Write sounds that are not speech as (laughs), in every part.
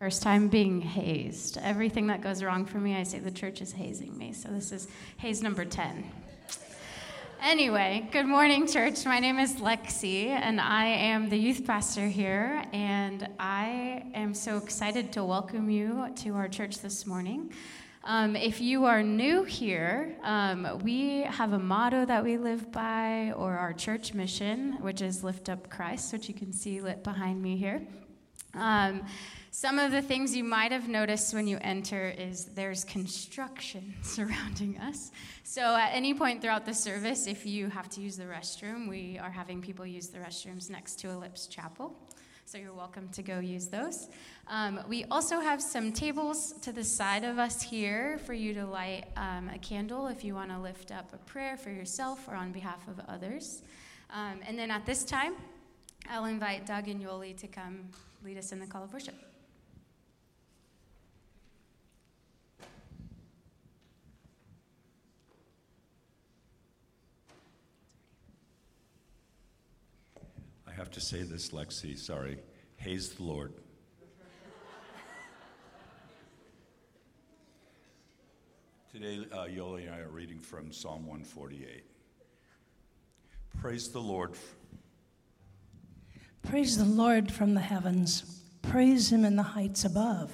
First time being hazed. Everything that goes wrong for me, I say the church is hazing me. So this is haze number 10. Anyway, good morning, church. My name is Lexi, and I am the youth pastor here. And I am so excited to welcome you to our church this morning. Um, if you are new here, um, we have a motto that we live by, or our church mission, which is Lift Up Christ, which you can see lit behind me here. Um, some of the things you might have noticed when you enter is there's construction (laughs) surrounding us. So, at any point throughout the service, if you have to use the restroom, we are having people use the restrooms next to Ellipse Chapel. So, you're welcome to go use those. Um, we also have some tables to the side of us here for you to light um, a candle if you want to lift up a prayer for yourself or on behalf of others. Um, and then at this time, I'll invite Doug and Yoli to come lead us in the call of worship. Have to say this, Lexi, sorry. Haze the Lord. Today, uh, Yoli and I are reading from Psalm 148. Praise the Lord. Praise the Lord from the heavens. Praise him in the heights above.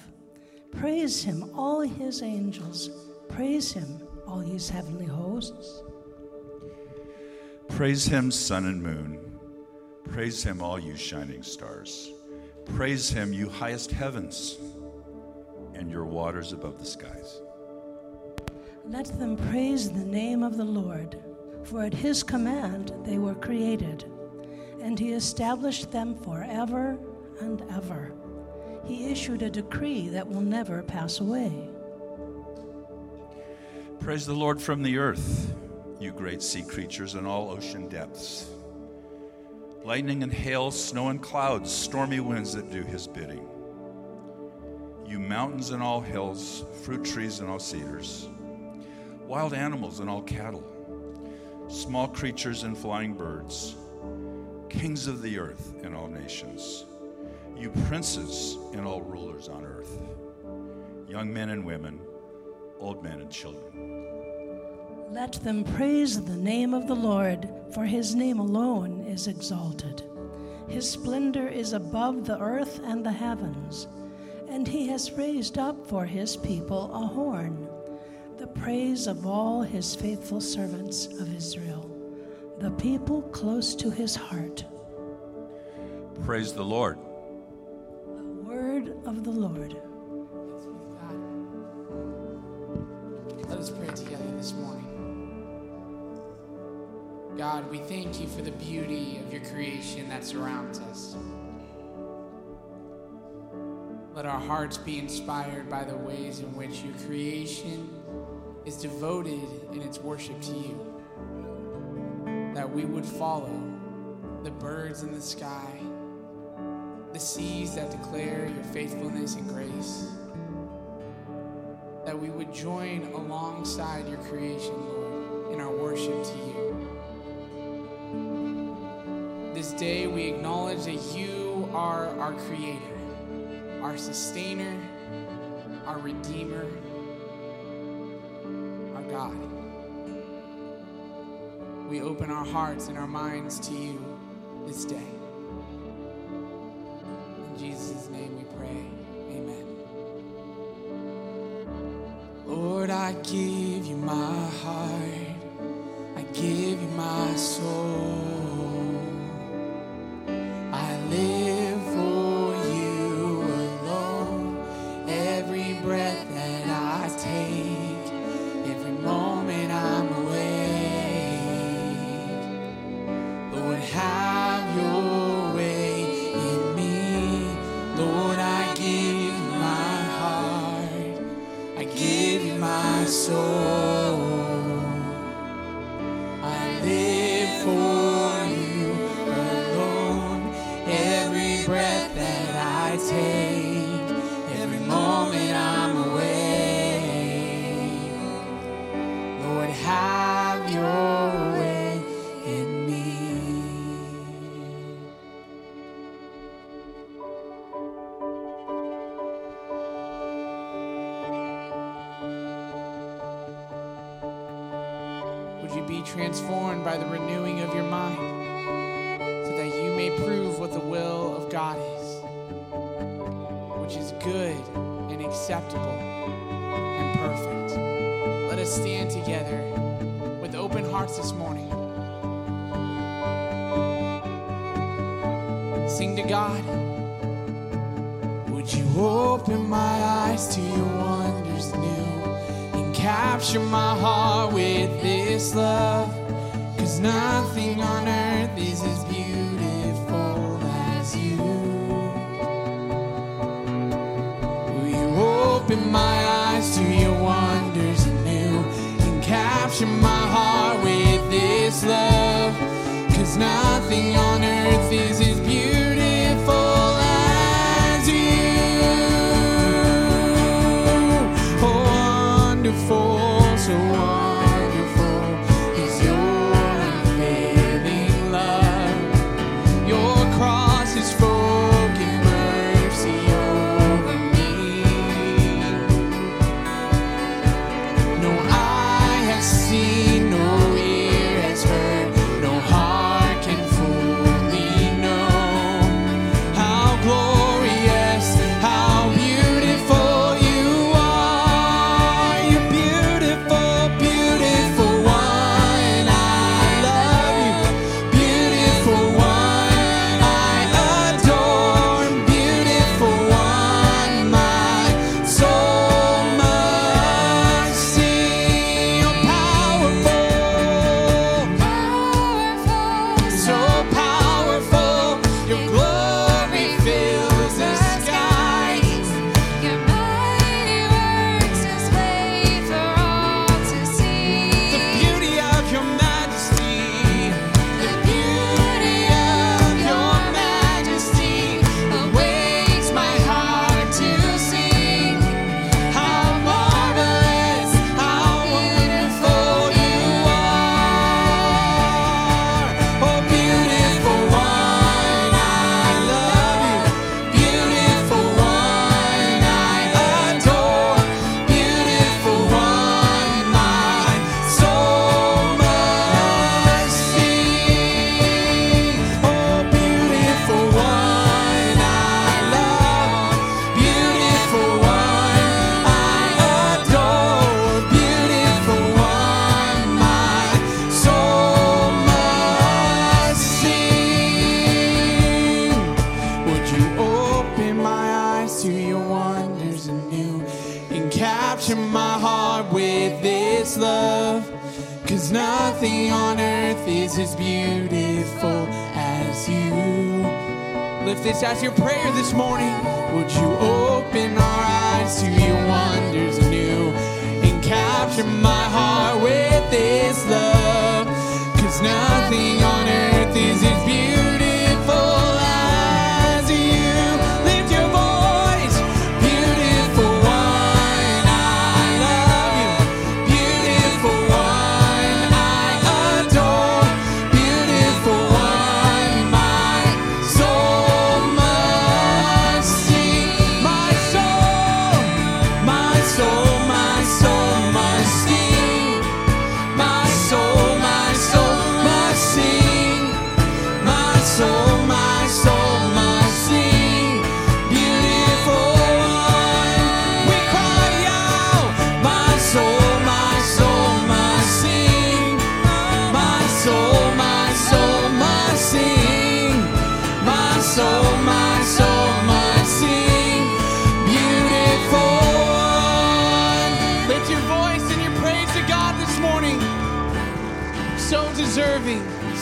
Praise him, all his angels. Praise him, all his heavenly hosts. Praise him, sun and moon. Praise him, all you shining stars. Praise him, you highest heavens, and your waters above the skies. Let them praise the name of the Lord, for at his command they were created, and he established them forever and ever. He issued a decree that will never pass away. Praise the Lord from the earth, you great sea creatures and all ocean depths. Lightning and hail, snow and clouds, stormy winds that do his bidding. You mountains and all hills, fruit trees and all cedars wild animals and all cattle, small creatures and flying birds, kings of the earth and all nations, you princes and all rulers on earth, young men and women, old men and children. Let them praise the name of the Lord, for his name alone is exalted. His splendor is above the earth and the heavens, and he has raised up for his people a horn the praise of all his faithful servants of Israel, the people close to his heart. Praise the Lord. The word of the Lord. Let us pray together this morning. God, we thank you for the beauty of your creation that surrounds us. Let our hearts be inspired by the ways in which your creation is devoted in its worship to you. That we would follow the birds in the sky, the seas that declare your faithfulness and grace. That we would join alongside your creation, Lord, in our worship to you. This day we acknowledge that you are our creator, our sustainer, our redeemer our God. We open our hearts and our minds to you this day. In Jesus' name we pray. Amen. Lord, I give you my heart, I give you my soul.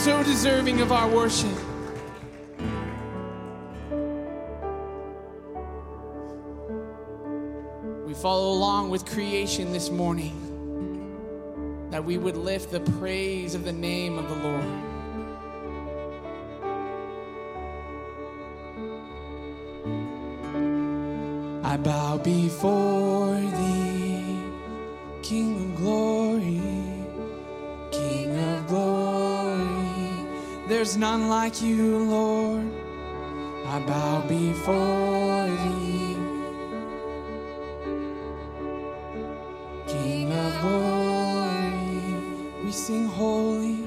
so deserving of our worship. We follow along with creation this morning that we would lift the praise of the name of the Lord. I bow before thee, King of glory. There's none like you, Lord. I bow before thee. King of glory, we sing holy.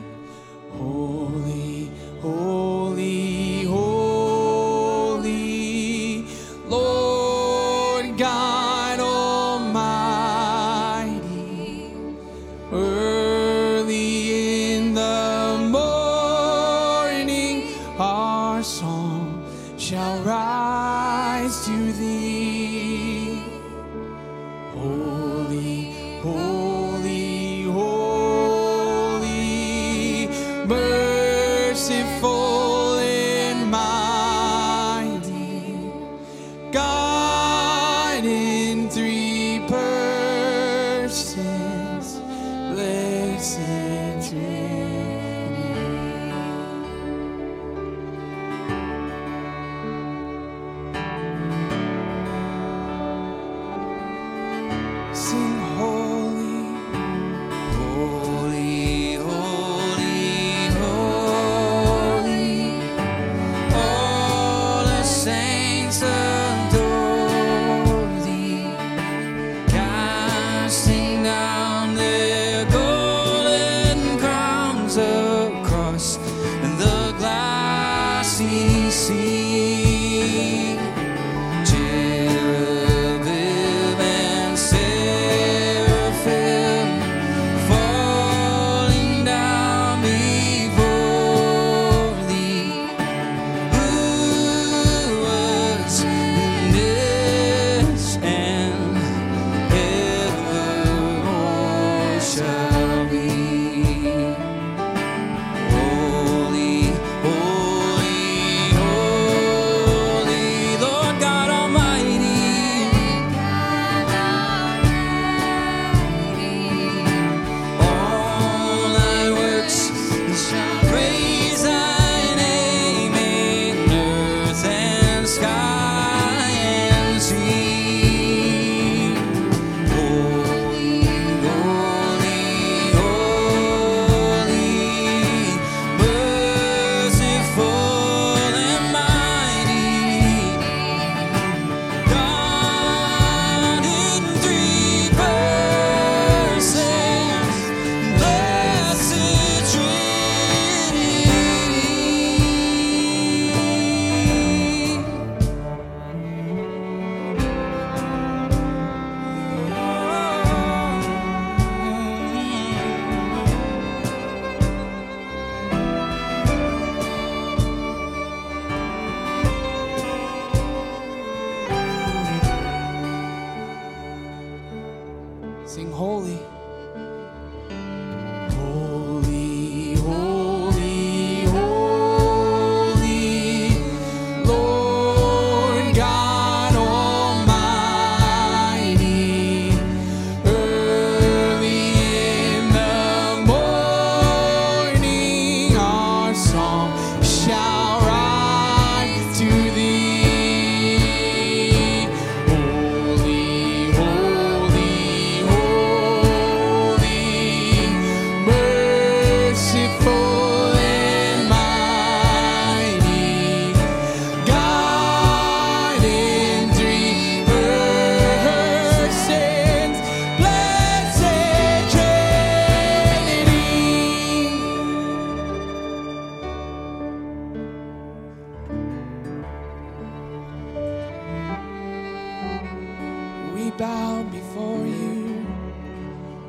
Before you.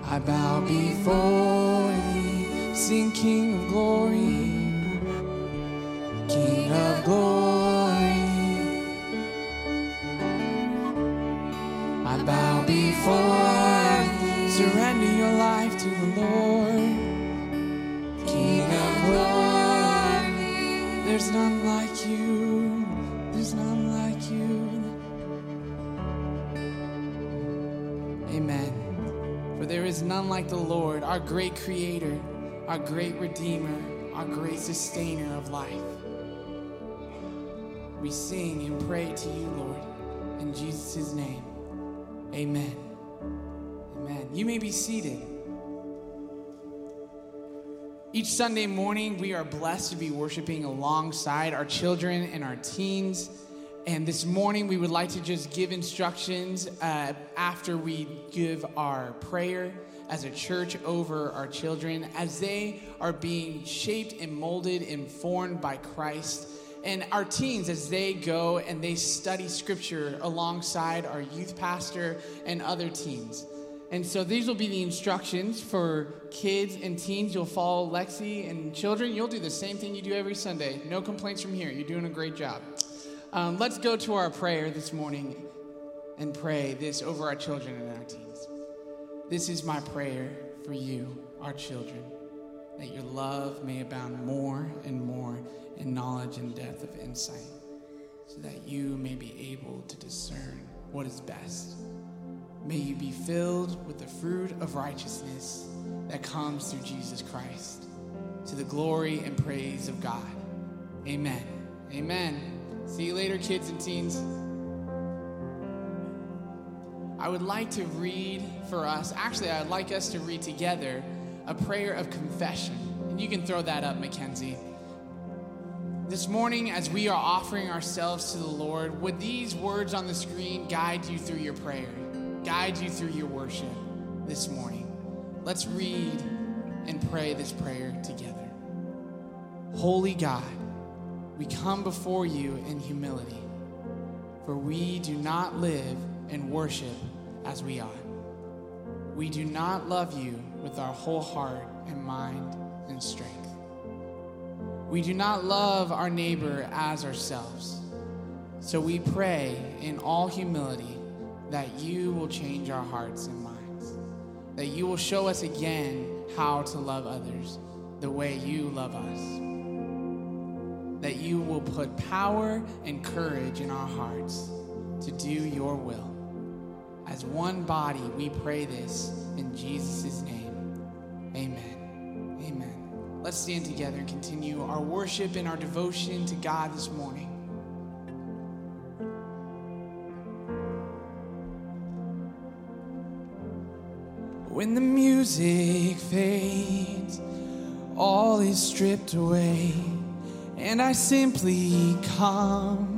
I bow before thee. Sing King of glory. King of glory. I bow before thee. Surrender your life to the Lord. King of glory. There's none like you. None like the Lord, our great creator, our great redeemer, our great sustainer of life. We sing and pray to you, Lord, in Jesus' name. Amen. Amen. You may be seated. Each Sunday morning, we are blessed to be worshiping alongside our children and our teens. And this morning, we would like to just give instructions uh, after we give our prayer as a church over our children as they are being shaped and molded and formed by Christ. And our teens, as they go and they study scripture alongside our youth pastor and other teens. And so these will be the instructions for kids and teens. You'll follow Lexi and children. You'll do the same thing you do every Sunday. No complaints from here. You're doing a great job. Um, let's go to our prayer this morning and pray this over our children and our teens. This is my prayer for you, our children, that your love may abound more and more in knowledge and depth of insight, so that you may be able to discern what is best. May you be filled with the fruit of righteousness that comes through Jesus Christ, to the glory and praise of God. Amen. Amen. See you later, kids and teens. I would like to read for us, actually, I'd like us to read together a prayer of confession. And you can throw that up, Mackenzie. This morning, as we are offering ourselves to the Lord, would these words on the screen guide you through your prayer, guide you through your worship this morning? Let's read and pray this prayer together. Holy God, we come before you in humility, for we do not live and worship as we ought. We do not love you with our whole heart and mind and strength. We do not love our neighbor as ourselves. So we pray in all humility that you will change our hearts and minds, that you will show us again how to love others the way you love us, that you will put power and courage in our hearts to do your will. As one body, we pray this in Jesus' name. Amen. Amen. Let's stand together and continue our worship and our devotion to God this morning. When the music fades, all is stripped away, and I simply come.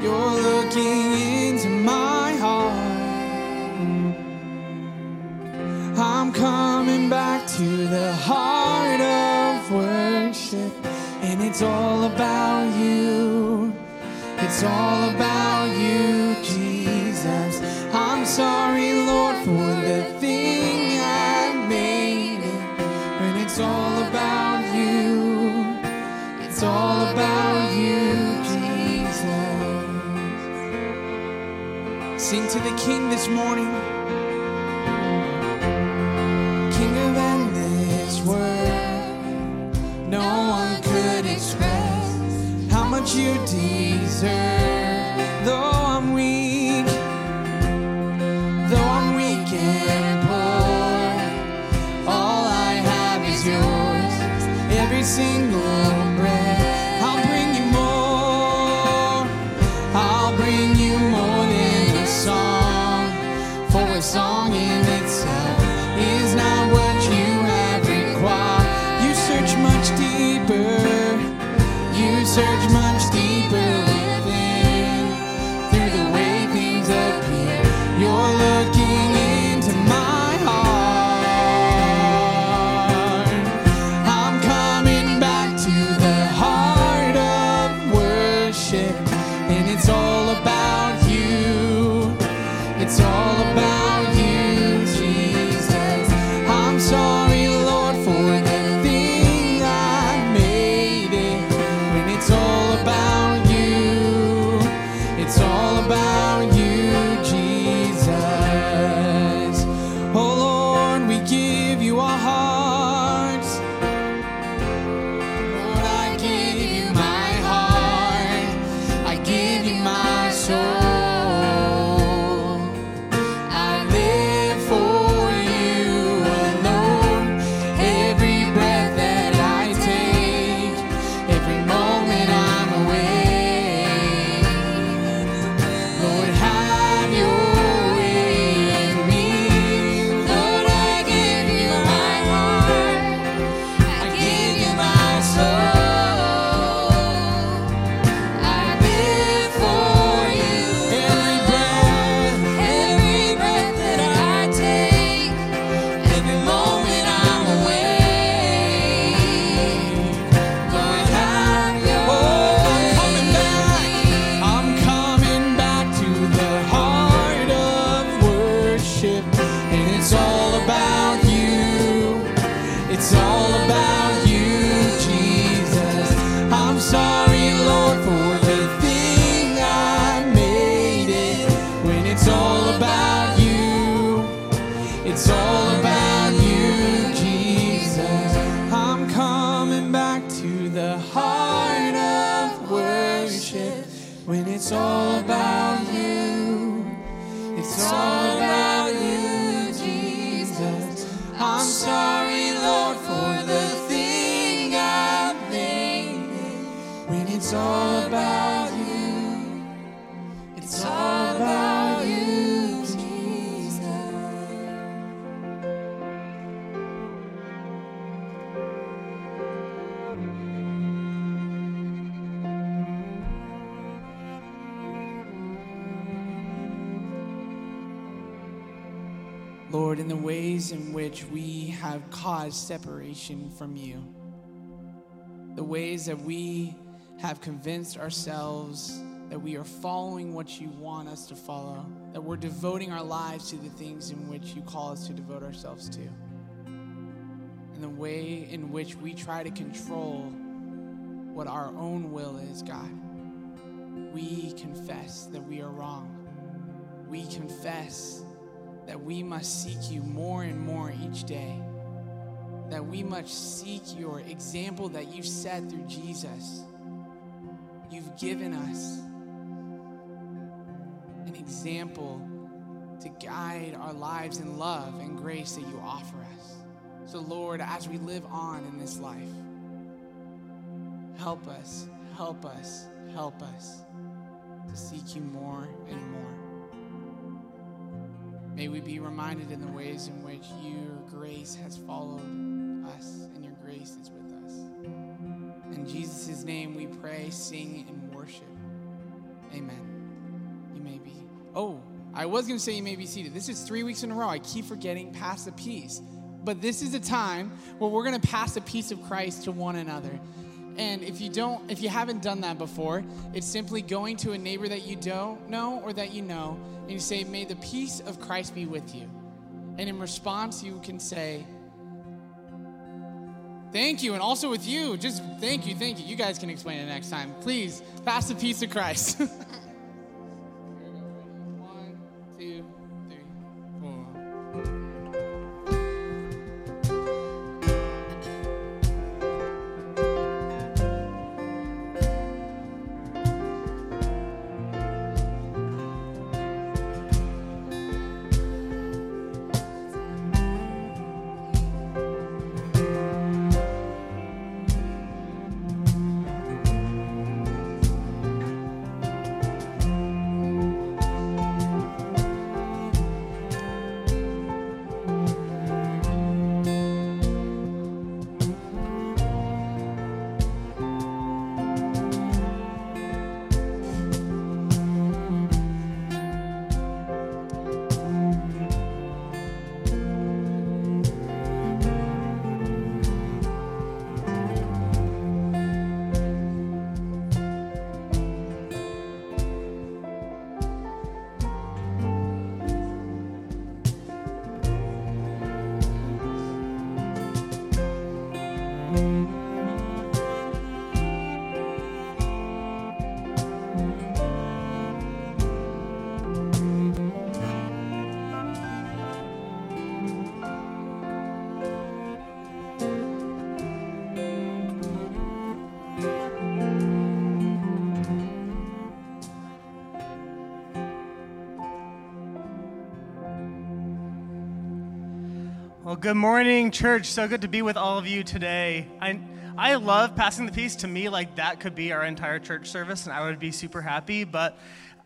You're looking into my heart. I'm coming back to the heart of worship, and it's all about you. It's all about you, Jesus. I'm sorry, Sing to the King this morning. King of endless world, no one could express how much you deserve. It's all about you. It's all about you, Jesus. Lord, in the ways in which we have caused separation from you, the ways that we have convinced ourselves that we are following what you want us to follow, that we're devoting our lives to the things in which you call us to devote ourselves to, and the way in which we try to control what our own will is, God. We confess that we are wrong. We confess that we must seek you more and more each day. That we must seek your example that you've set through Jesus. You've given us an example to guide our lives in love and grace that you offer us. So, Lord, as we live on in this life, help us, help us, help us to seek you more and more. May we be reminded in the ways in which your grace has followed us and your grace is with Jesus' name we pray, sing, and worship. Amen. You may be. Oh, I was going to say you may be seated. This is three weeks in a row. I keep forgetting pass the peace. But this is a time where we're going to pass the peace of Christ to one another. And if you don't, if you haven't done that before, it's simply going to a neighbor that you don't know or that you know, and you say, May the peace of Christ be with you. And in response, you can say, Thank you. And also with you, just thank you, thank you. You guys can explain it next time. Please, pass the peace of Christ. (laughs) good morning, church. So good to be with all of you today. I, I love passing the peace. To me, like that could be our entire church service, and I would be super happy. But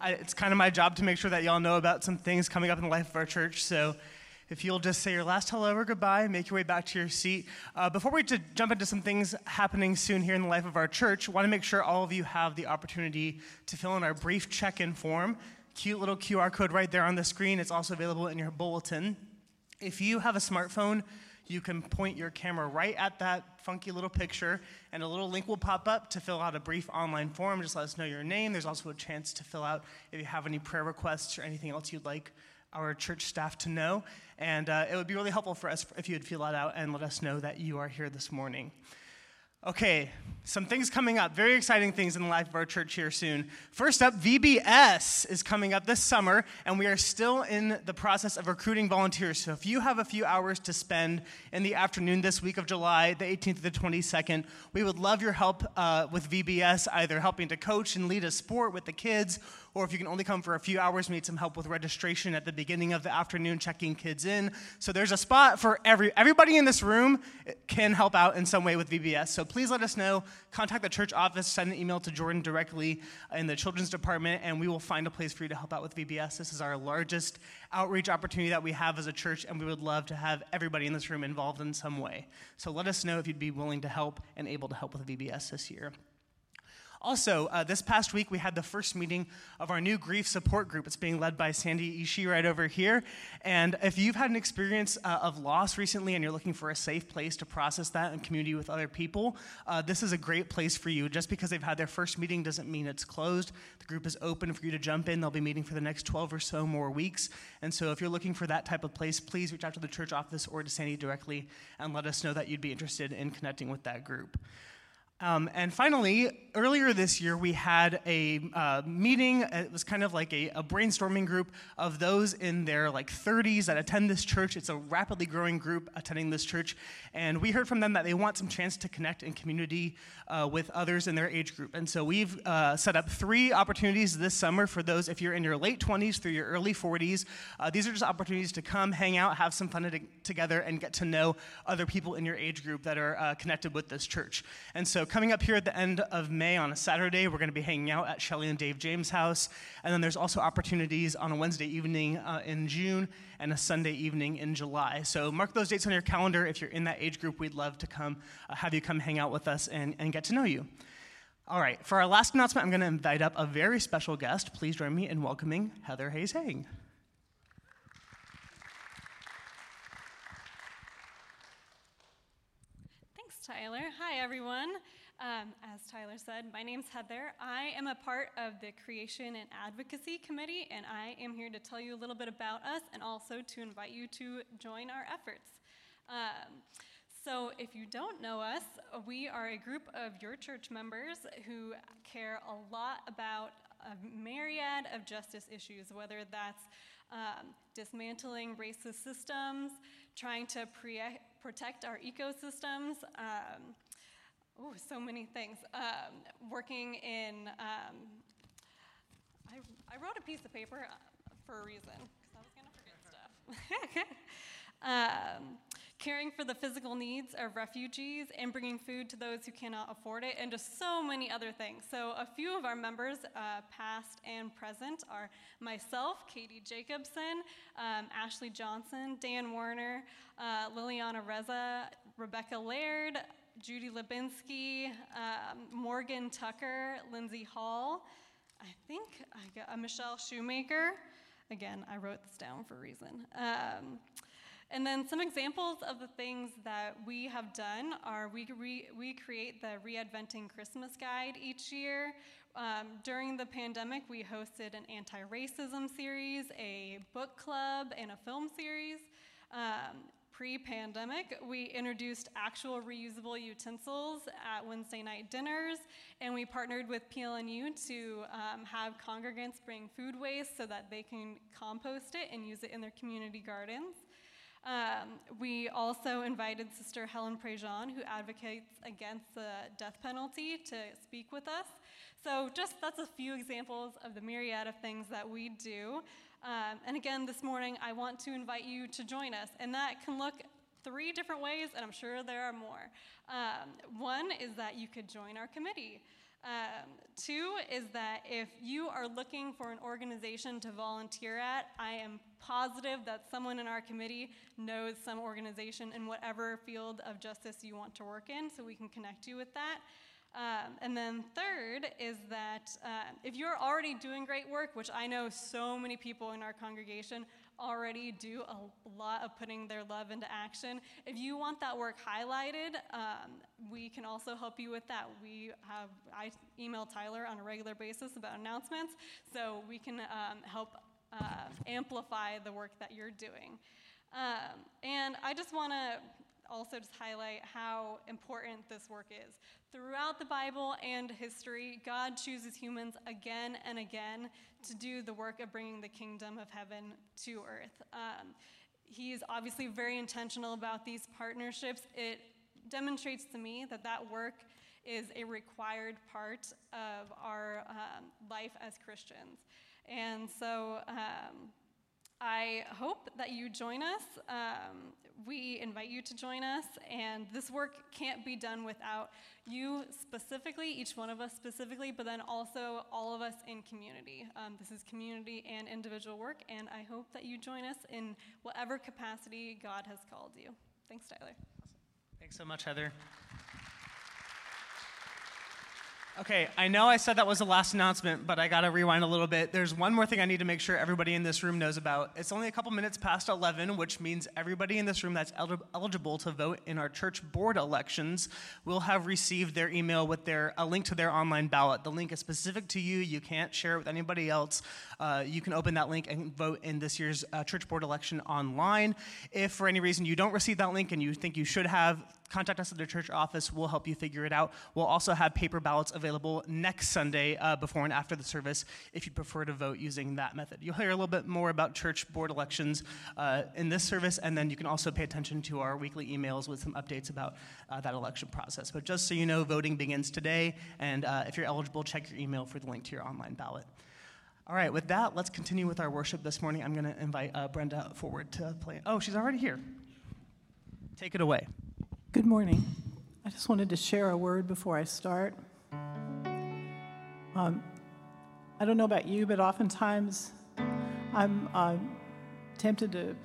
I, it's kind of my job to make sure that y'all know about some things coming up in the life of our church. So if you'll just say your last hello or goodbye, make your way back to your seat. Uh, before we to jump into some things happening soon here in the life of our church, want to make sure all of you have the opportunity to fill in our brief check-in form. Cute little QR code right there on the screen. It's also available in your bulletin. If you have a smartphone, you can point your camera right at that funky little picture, and a little link will pop up to fill out a brief online form. Just let us know your name. There's also a chance to fill out if you have any prayer requests or anything else you'd like our church staff to know. And uh, it would be really helpful for us if you would fill that out and let us know that you are here this morning. Okay, some things coming up. Very exciting things in the life of our church here soon. First up, VBS is coming up this summer, and we are still in the process of recruiting volunteers. So if you have a few hours to spend in the afternoon this week of July, the 18th to the 22nd, we would love your help uh, with VBS, either helping to coach and lead a sport with the kids, or if you can only come for a few hours, we need some help with registration at the beginning of the afternoon, checking kids in. So there's a spot for every everybody in this room can help out in some way with VBS. So please let us know. Contact the church office, send an email to Jordan directly in the children's department, and we will find a place for you to help out with VBS. This is our largest outreach opportunity that we have as a church, and we would love to have everybody in this room involved in some way. So let us know if you'd be willing to help and able to help with VBS this year. Also, uh, this past week we had the first meeting of our new grief support group. It's being led by Sandy Ishii right over here. And if you've had an experience uh, of loss recently and you're looking for a safe place to process that in community with other people, uh, this is a great place for you. Just because they've had their first meeting doesn't mean it's closed. The group is open for you to jump in. They'll be meeting for the next 12 or so more weeks. And so if you're looking for that type of place, please reach out to the church office or to Sandy directly and let us know that you'd be interested in connecting with that group. Um, and finally, earlier this year, we had a uh, meeting. It was kind of like a, a, brainstorming group of those in their like 30s that attend this church. It's a rapidly growing group attending this church, and we heard from them that they want some chance to connect in community uh, with others in their age group. And so we've uh, set up three opportunities this summer for those if you're in your late 20s through your early 40s. Uh, these are just opportunities to come, hang out, have some fun to, together, and get to know other people in your age group that are uh, connected with this church. And so coming up here at the end of May on a Saturday, we're going to be hanging out at Shelly and Dave James' house. And then there's also opportunities on a Wednesday evening uh, in June and a Sunday evening in July. So mark those dates on your calendar. If you're in that age group, we'd love to come uh, have you come hang out with us and, and get to know you. All right, for our last announcement, I'm going to invite up a very special guest. Please join me in welcoming Heather Hayes Hang. Thanks, Tyler. Hi, everyone. Um, as Tyler said, my name's Heather. I am a part of the Creation and Advocacy Committee, and I am here to tell you a little bit about us and also to invite you to join our efforts. Um, so, if you don't know us, we are a group of your church members who care a lot about a myriad of justice issues, whether that's um, dismantling racist systems, trying to pre- protect our ecosystems. Um, oh, so many things. Um, working in, um, I, I wrote a piece of paper uh, for a reason, because I was going to forget stuff. (laughs) um, caring for the physical needs of refugees and bringing food to those who cannot afford it, and just so many other things. So, a few of our members, uh, past and present, are myself, Katie Jacobson, um, Ashley Johnson, Dan Warner, uh, Liliana Reza, Rebecca Laird, Judy Lubinsky, um, Morgan Tucker, Lindsay Hall. I think I got uh, Michelle Shoemaker. Again, I wrote this down for a reason. Um, and then some examples of the things that we have done are we, re, we create the Readventing Christmas Guide each year. Um, during the pandemic, we hosted an anti racism series, a book club, and a film series. Um, Pre pandemic, we introduced actual reusable utensils at Wednesday night dinners, and we partnered with PLNU to um, have congregants bring food waste so that they can compost it and use it in their community gardens. Um, we also invited Sister Helen Prejean, who advocates against the death penalty, to speak with us. So, just that's a few examples of the myriad of things that we do. Um, and again, this morning, I want to invite you to join us. And that can look three different ways, and I'm sure there are more. Um, one is that you could join our committee. Um, two is that if you are looking for an organization to volunteer at, I am positive that someone in our committee knows some organization in whatever field of justice you want to work in, so we can connect you with that. Um, and then third is that uh, if you're already doing great work, which I know so many people in our congregation already do a lot of putting their love into action, if you want that work highlighted, um, we can also help you with that. We have I email Tyler on a regular basis about announcements, so we can um, help uh, amplify the work that you're doing. Um, and I just want to also just highlight how important this work is. Throughout the Bible and history, God chooses humans again and again to do the work of bringing the kingdom of heaven to earth. Um, he is obviously very intentional about these partnerships. It demonstrates to me that that work is a required part of our um, life as Christians. And so, um, I hope that you join us. Um, we invite you to join us, and this work can't be done without you specifically, each one of us specifically, but then also all of us in community. Um, this is community and individual work, and I hope that you join us in whatever capacity God has called you. Thanks, Tyler. Thanks so much, Heather. Okay, I know I said that was the last announcement, but I gotta rewind a little bit. There's one more thing I need to make sure everybody in this room knows about. It's only a couple minutes past 11, which means everybody in this room that's el- eligible to vote in our church board elections will have received their email with their a link to their online ballot. The link is specific to you. You can't share it with anybody else. Uh, you can open that link and vote in this year's uh, church board election online. If for any reason you don't receive that link and you think you should have, contact us at the church office. We'll help you figure it out. We'll also have paper ballots available next Sunday uh, before and after the service if you prefer to vote using that method. You'll hear a little bit more about church board elections uh, in this service, and then you can also pay attention to our weekly emails with some updates about uh, that election process. But just so you know, voting begins today, and uh, if you're eligible, check your email for the link to your online ballot. All right, with that, let's continue with our worship this morning. I'm going to invite uh, Brenda forward to play. Oh, she's already here. Take it away. Good morning. I just wanted to share a word before I start. Um, I don't know about you, but oftentimes I'm uh, tempted to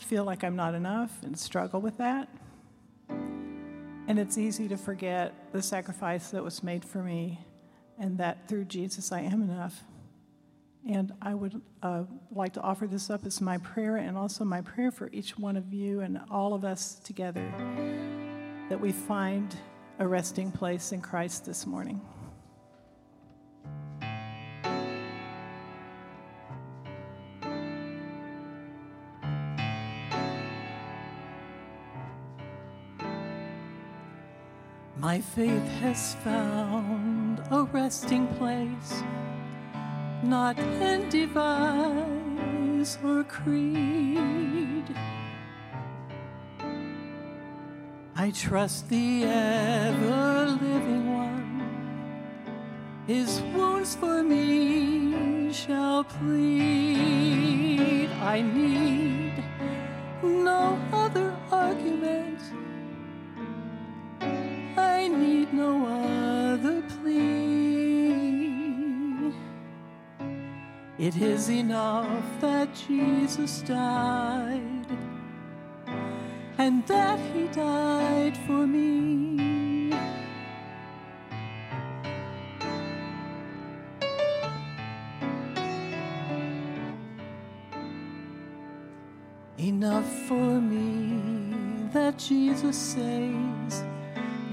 feel like I'm not enough and struggle with that. And it's easy to forget the sacrifice that was made for me and that through Jesus I am enough. And I would uh, like to offer this up as my prayer and also my prayer for each one of you and all of us together that we find a resting place in Christ this morning. My faith has found a resting place, not in device or creed. I trust the ever living one. His wounds for me shall plead. I need no other argument. I need no other plea. It is enough that Jesus died and that he died for me. Enough for me that Jesus saves.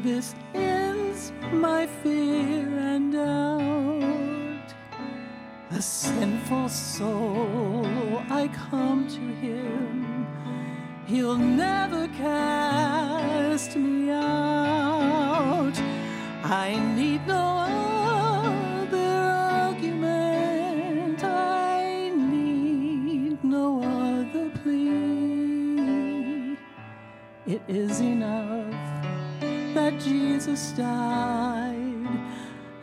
This ends my fear and doubt. A sinful soul, I come to him. He'll never cast me out. I need no other argument. I need no other plea. It is enough that Jesus died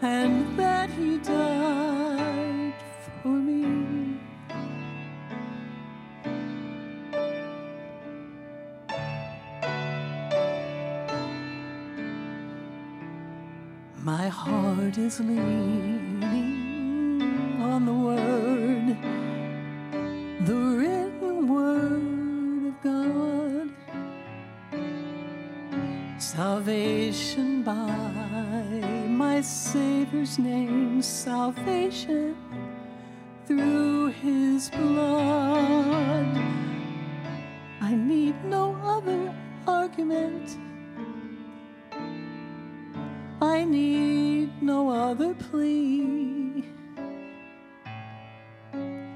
and that he died heart is leaning on the word, the written word of God. Salvation by my Savior's name, salvation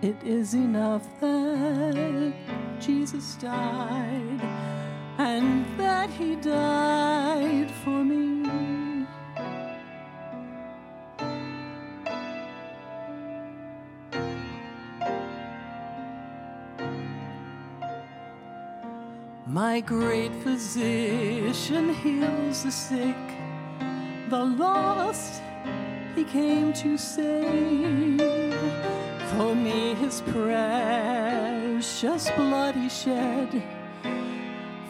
It is enough that Jesus died and that he died for me. My great physician heals the sick, the lost he came to save. For me, his precious blood he shed.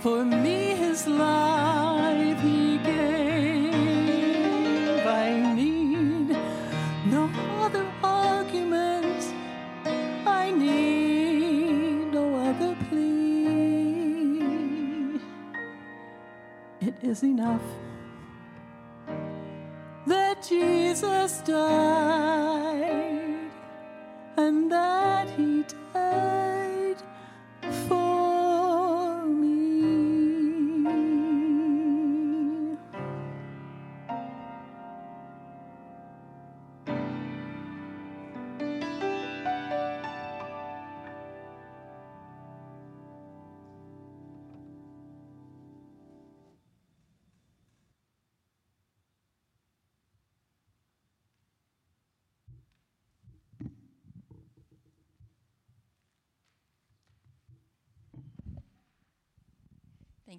For me, his life he gave. I need no other argument. I need no other plea. It is enough that Jesus. Jesus died and that he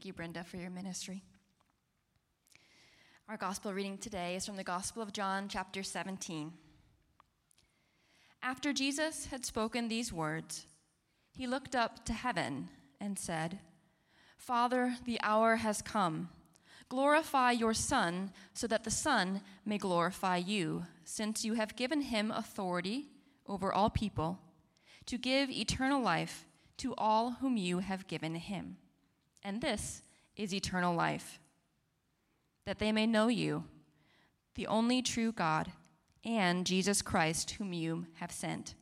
Thank you, Brenda, for your ministry. Our gospel reading today is from the Gospel of John, chapter 17. After Jesus had spoken these words, he looked up to heaven and said, Father, the hour has come. Glorify your Son, so that the Son may glorify you, since you have given him authority over all people to give eternal life to all whom you have given him. And this is eternal life, that they may know you, the only true God, and Jesus Christ, whom you have sent.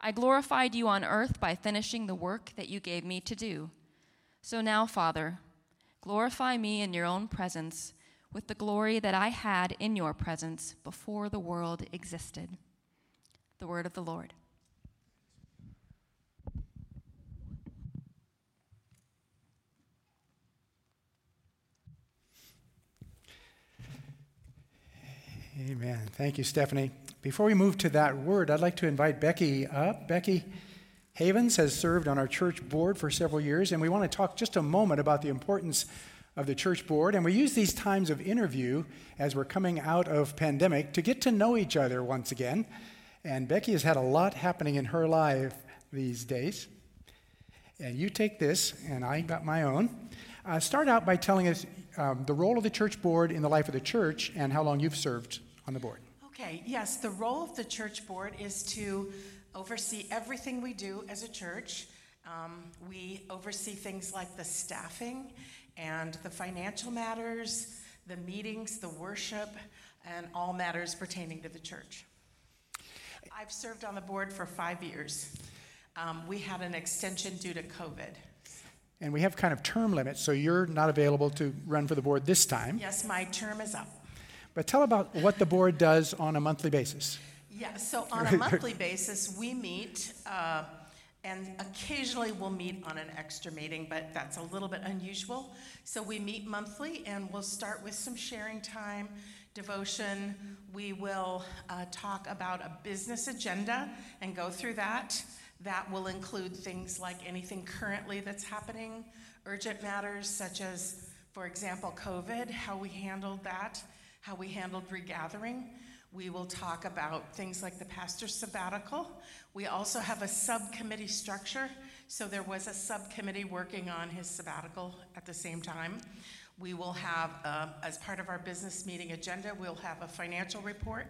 I glorified you on earth by finishing the work that you gave me to do. So now, Father, glorify me in your own presence with the glory that I had in your presence before the world existed. The word of the Lord. Amen. Thank you, Stephanie. Before we move to that word, I'd like to invite Becky up. Becky Havens has served on our church board for several years, and we want to talk just a moment about the importance of the church board. And we use these times of interview as we're coming out of pandemic to get to know each other once again. And Becky has had a lot happening in her life these days. And you take this, and I got my own. Uh, start out by telling us um, the role of the church board in the life of the church and how long you've served on the board. Okay, yes, the role of the church board is to oversee everything we do as a church. Um, we oversee things like the staffing and the financial matters, the meetings, the worship, and all matters pertaining to the church. I've served on the board for five years. Um, we had an extension due to COVID. And we have kind of term limits, so you're not available to run for the board this time. Yes, my term is up. But tell about what the board does on a monthly basis. Yeah, so on a (laughs) monthly basis, we meet, uh, and occasionally we'll meet on an extra meeting, but that's a little bit unusual. So we meet monthly, and we'll start with some sharing time, devotion. We will uh, talk about a business agenda and go through that. That will include things like anything currently that's happening, urgent matters such as, for example, COVID, how we handled that, how we handled regathering. We will talk about things like the pastor's sabbatical. We also have a subcommittee structure, so there was a subcommittee working on his sabbatical at the same time. We will have, uh, as part of our business meeting agenda, we'll have a financial report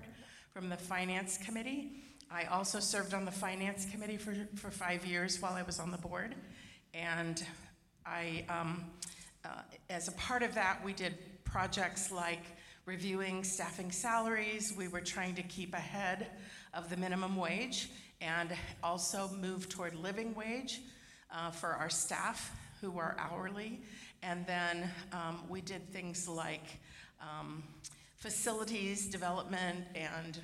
from the finance committee. I also served on the finance committee for, for five years while I was on the board. And I, um, uh, as a part of that, we did projects like reviewing staffing salaries. We were trying to keep ahead of the minimum wage and also move toward living wage uh, for our staff who are hourly. And then um, we did things like um, facilities development and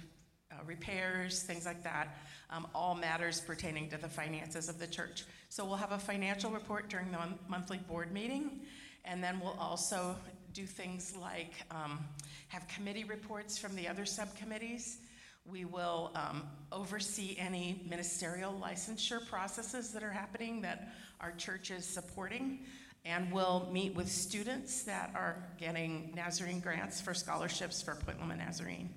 uh, repairs, things like that, um, all matters pertaining to the finances of the church. So we'll have a financial report during the mon- monthly board meeting, and then we'll also do things like um, have committee reports from the other subcommittees. We will um, oversee any ministerial licensure processes that are happening that our church is supporting. And we'll meet with students that are getting Nazarene grants for scholarships for Point Loma Nazarene.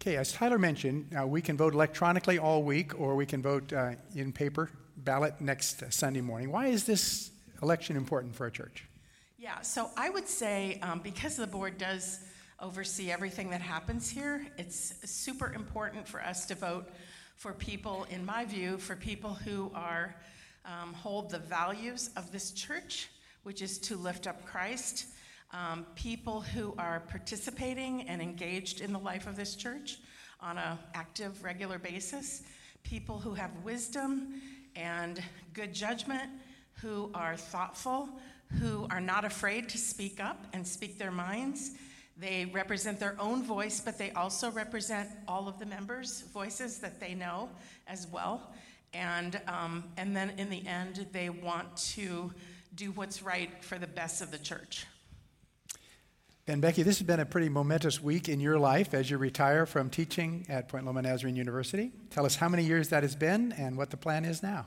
Okay, as Tyler mentioned, uh, we can vote electronically all week or we can vote uh, in paper ballot next Sunday morning. Why is this election important for a church? Yeah, so I would say um, because the board does oversee everything that happens here, it's super important for us to vote for people, in my view, for people who are um, hold the values of this church, which is to lift up Christ. um, people who are participating and engaged in the life of this church on an active, regular basis, people who have wisdom and good judgment, who are thoughtful, who are not afraid to speak up and speak their minds. They represent their own voice, but they also represent all of the members' voices that they know as well. And, um, and then in the end, they want to do what's right for the best of the church. And Becky, this has been a pretty momentous week in your life as you retire from teaching at Point Loma Nazarene University. Tell us how many years that has been and what the plan is now.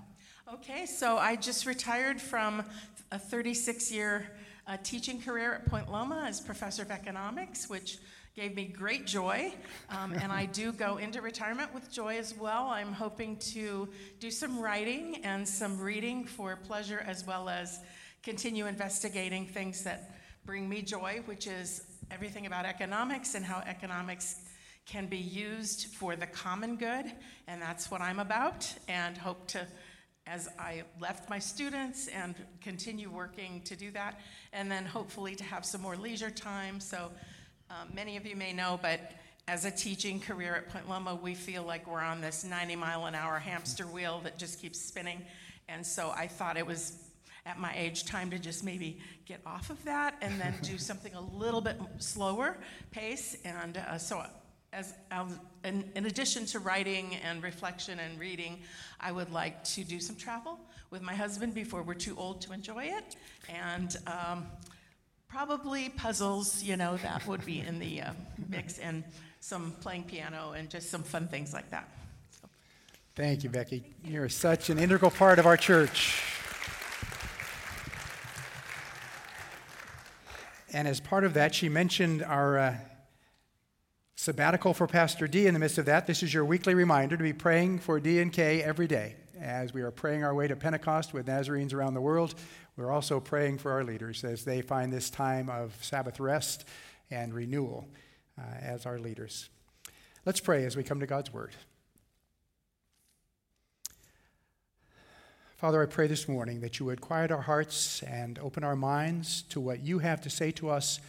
Okay, so I just retired from a 36 year uh, teaching career at Point Loma as professor of economics, which gave me great joy. Um, and I do go into retirement with joy as well. I'm hoping to do some writing and some reading for pleasure as well as continue investigating things that bring me joy, which is everything about economics and how economics can be used for the common good. And that's what I'm about, and hope to, as I left my students, and continue working to do that, and then hopefully to have some more leisure time. So um, many of you may know, but as a teaching career at Point Loma, we feel like we're on this 90 mile an hour hamster wheel that just keeps spinning. And so I thought it was at my age time to just maybe get off of that and then do (laughs) something a little bit slower pace. And uh, so, as um, in, in addition to writing and reflection and reading, I would like to do some travel with my husband before we're too old to enjoy it. And um, probably puzzles, you know, that would be in the uh, mix, and some playing piano and just some fun things like that. Thank you, Becky. You're such an integral part of our church. And as part of that, she mentioned our uh, sabbatical for Pastor D in the midst of that. This is your weekly reminder to be praying for D and K every day. As we are praying our way to Pentecost with Nazarenes around the world, we're also praying for our leaders as they find this time of Sabbath rest and renewal uh, as our leaders. Let's pray as we come to God's Word. Father, I pray this morning that you would quiet our hearts and open our minds to what you have to say to us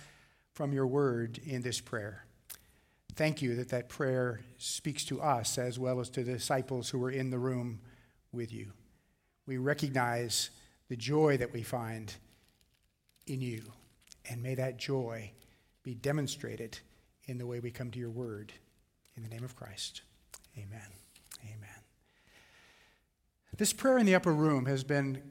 from your word in this prayer. Thank you that that prayer speaks to us as well as to the disciples who were in the room with you. We recognize the joy that we find in you, and may that joy be demonstrated in the way we come to your word. In the name of Christ, amen. Amen. This prayer in the upper room has been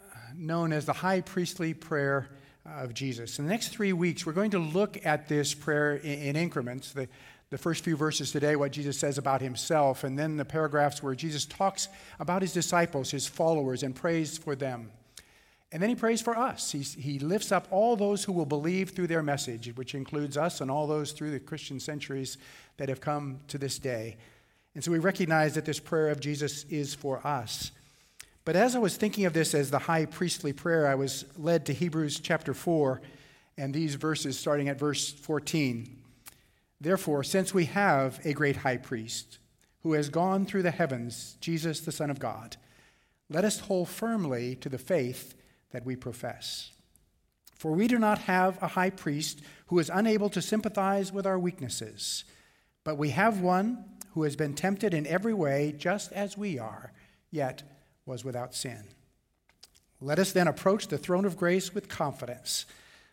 uh, known as the high priestly prayer Uh, of Jesus. In the next three weeks, we're going to look at this prayer in, in increments. The, the first few verses today, what Jesus says about himself, and then the paragraphs where Jesus talks about his disciples, his followers, and prays for them. And then he prays for us. He's, he lifts up all those who will believe through their message, which includes us and all those through the Christian centuries that have come to this day. And so we recognize that this prayer of Jesus is for us. But as I was thinking of this as the high priestly prayer, I was led to Hebrews chapter 4 and these verses starting at verse 14. Therefore, since we have a great high priest who has gone through the heavens, Jesus, the Son of God, let us hold firmly to the faith that we profess. For we do not have a high priest who is unable to sympathize with our weaknesses, but we have one who has been tempted in every way, just as we are, yet was without sin. Let us then approach the throne of grace with confidence,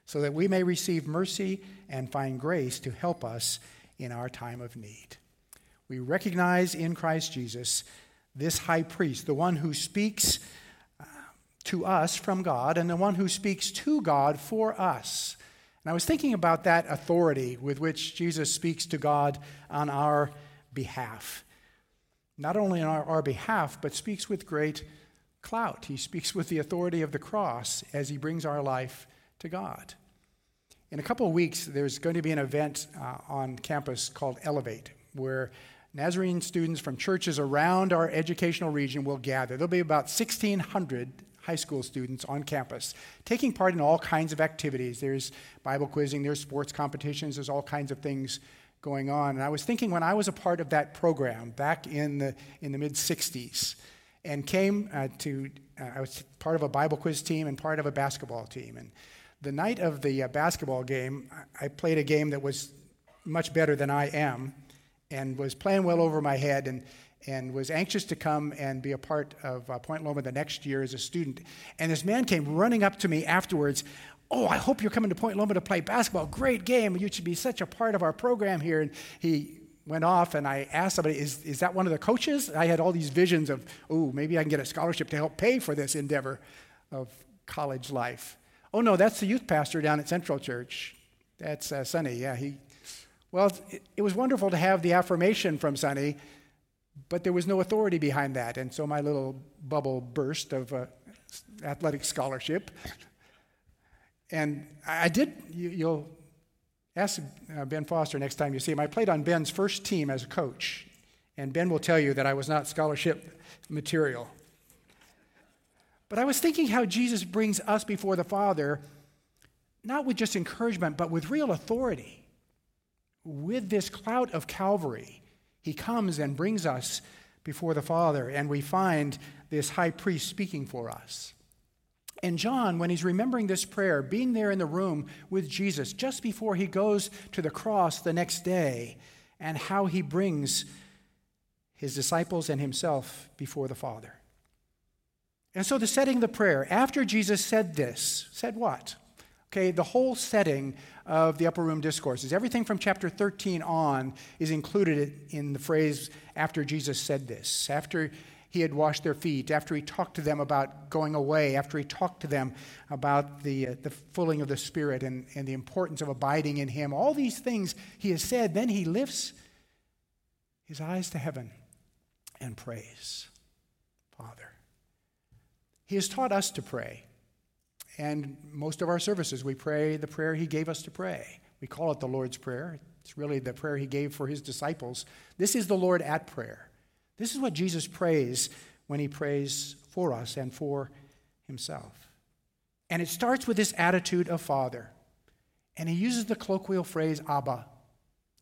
so that we may receive mercy and find grace to help us in our time of need. We recognize in Christ Jesus this high priest, the one who speaks uh, to us from God and the one who speaks to God for us. And I was thinking about that authority with which Jesus speaks to God on our behalf. Not only on our, our, behalf, but speaks with great clout. He speaks with the authority of the cross as he brings our life to God. In a couple of weeks, there's going to be an event uh, on campus called Elevate, where Nazarene students from churches around our educational region will gather. There'll be about 1,600 high school students on campus taking part in all kinds of activities. There's Bible quizzing, there's sports competitions, there's all kinds of things going on. And I was thinking when I was a part of that program back in the, in the mid 60s and came uh, to, uh, I was part of a Bible quiz team and part of a basketball team. And The night of the uh, basketball game, I played a game that was much better than I am and was playing well over my head and, and was anxious to come and be a part of uh, Point Loma the next year as a student. And this man came running up to me afterwards. Oh, I hope you're coming to Point Loma to play basketball. Great game. You should be such a part of our program here. And he went off, and I asked somebody, is, is that one of the coaches? I had all these visions of, oh, maybe I can get a scholarship to help pay for this endeavor of college life. Oh, no, that's the youth pastor down at Central Church. That's uh, Sonny. Yeah, he. Well, it, it was wonderful to have the affirmation from Sonny, but there was no authority behind that. And so my little bubble burst of uh, athletic scholarship. And I did, you, you'll ask uh, Ben Foster next time you see him. I played on Ben's first team as a coach, and Ben will tell you that I was not scholarship material. But I was thinking how Jesus brings us before the Father, not with just encouragement, but with real authority. With this clout of Calvary, he comes and brings us before the Father, and we find this high priest speaking for us. And John, when he's remembering this prayer, being there in the room with Jesus just before he goes to the cross the next day, and how he brings his disciples and himself before the Father. And so, the setting of the prayer, after Jesus said this, said what? Okay, the whole setting of the upper room discourses, everything from chapter 13 on is included in the phrase after Jesus said this. After he had washed their feet, after he talked to them about going away, after he talked to them about the, uh, the filling of the Spirit and, and the importance of abiding in him, all these things he has said, then he lifts his eyes to heaven and prays, Father. He has taught us to pray. And most of our services, we pray the prayer he gave us to pray. We call it the Lord's Prayer. It's really the prayer he gave for his disciples. This is the Lord at prayer. This is what Jesus prays when he prays for us and for himself. And it starts with this attitude of Father. And he uses the colloquial phrase Abba,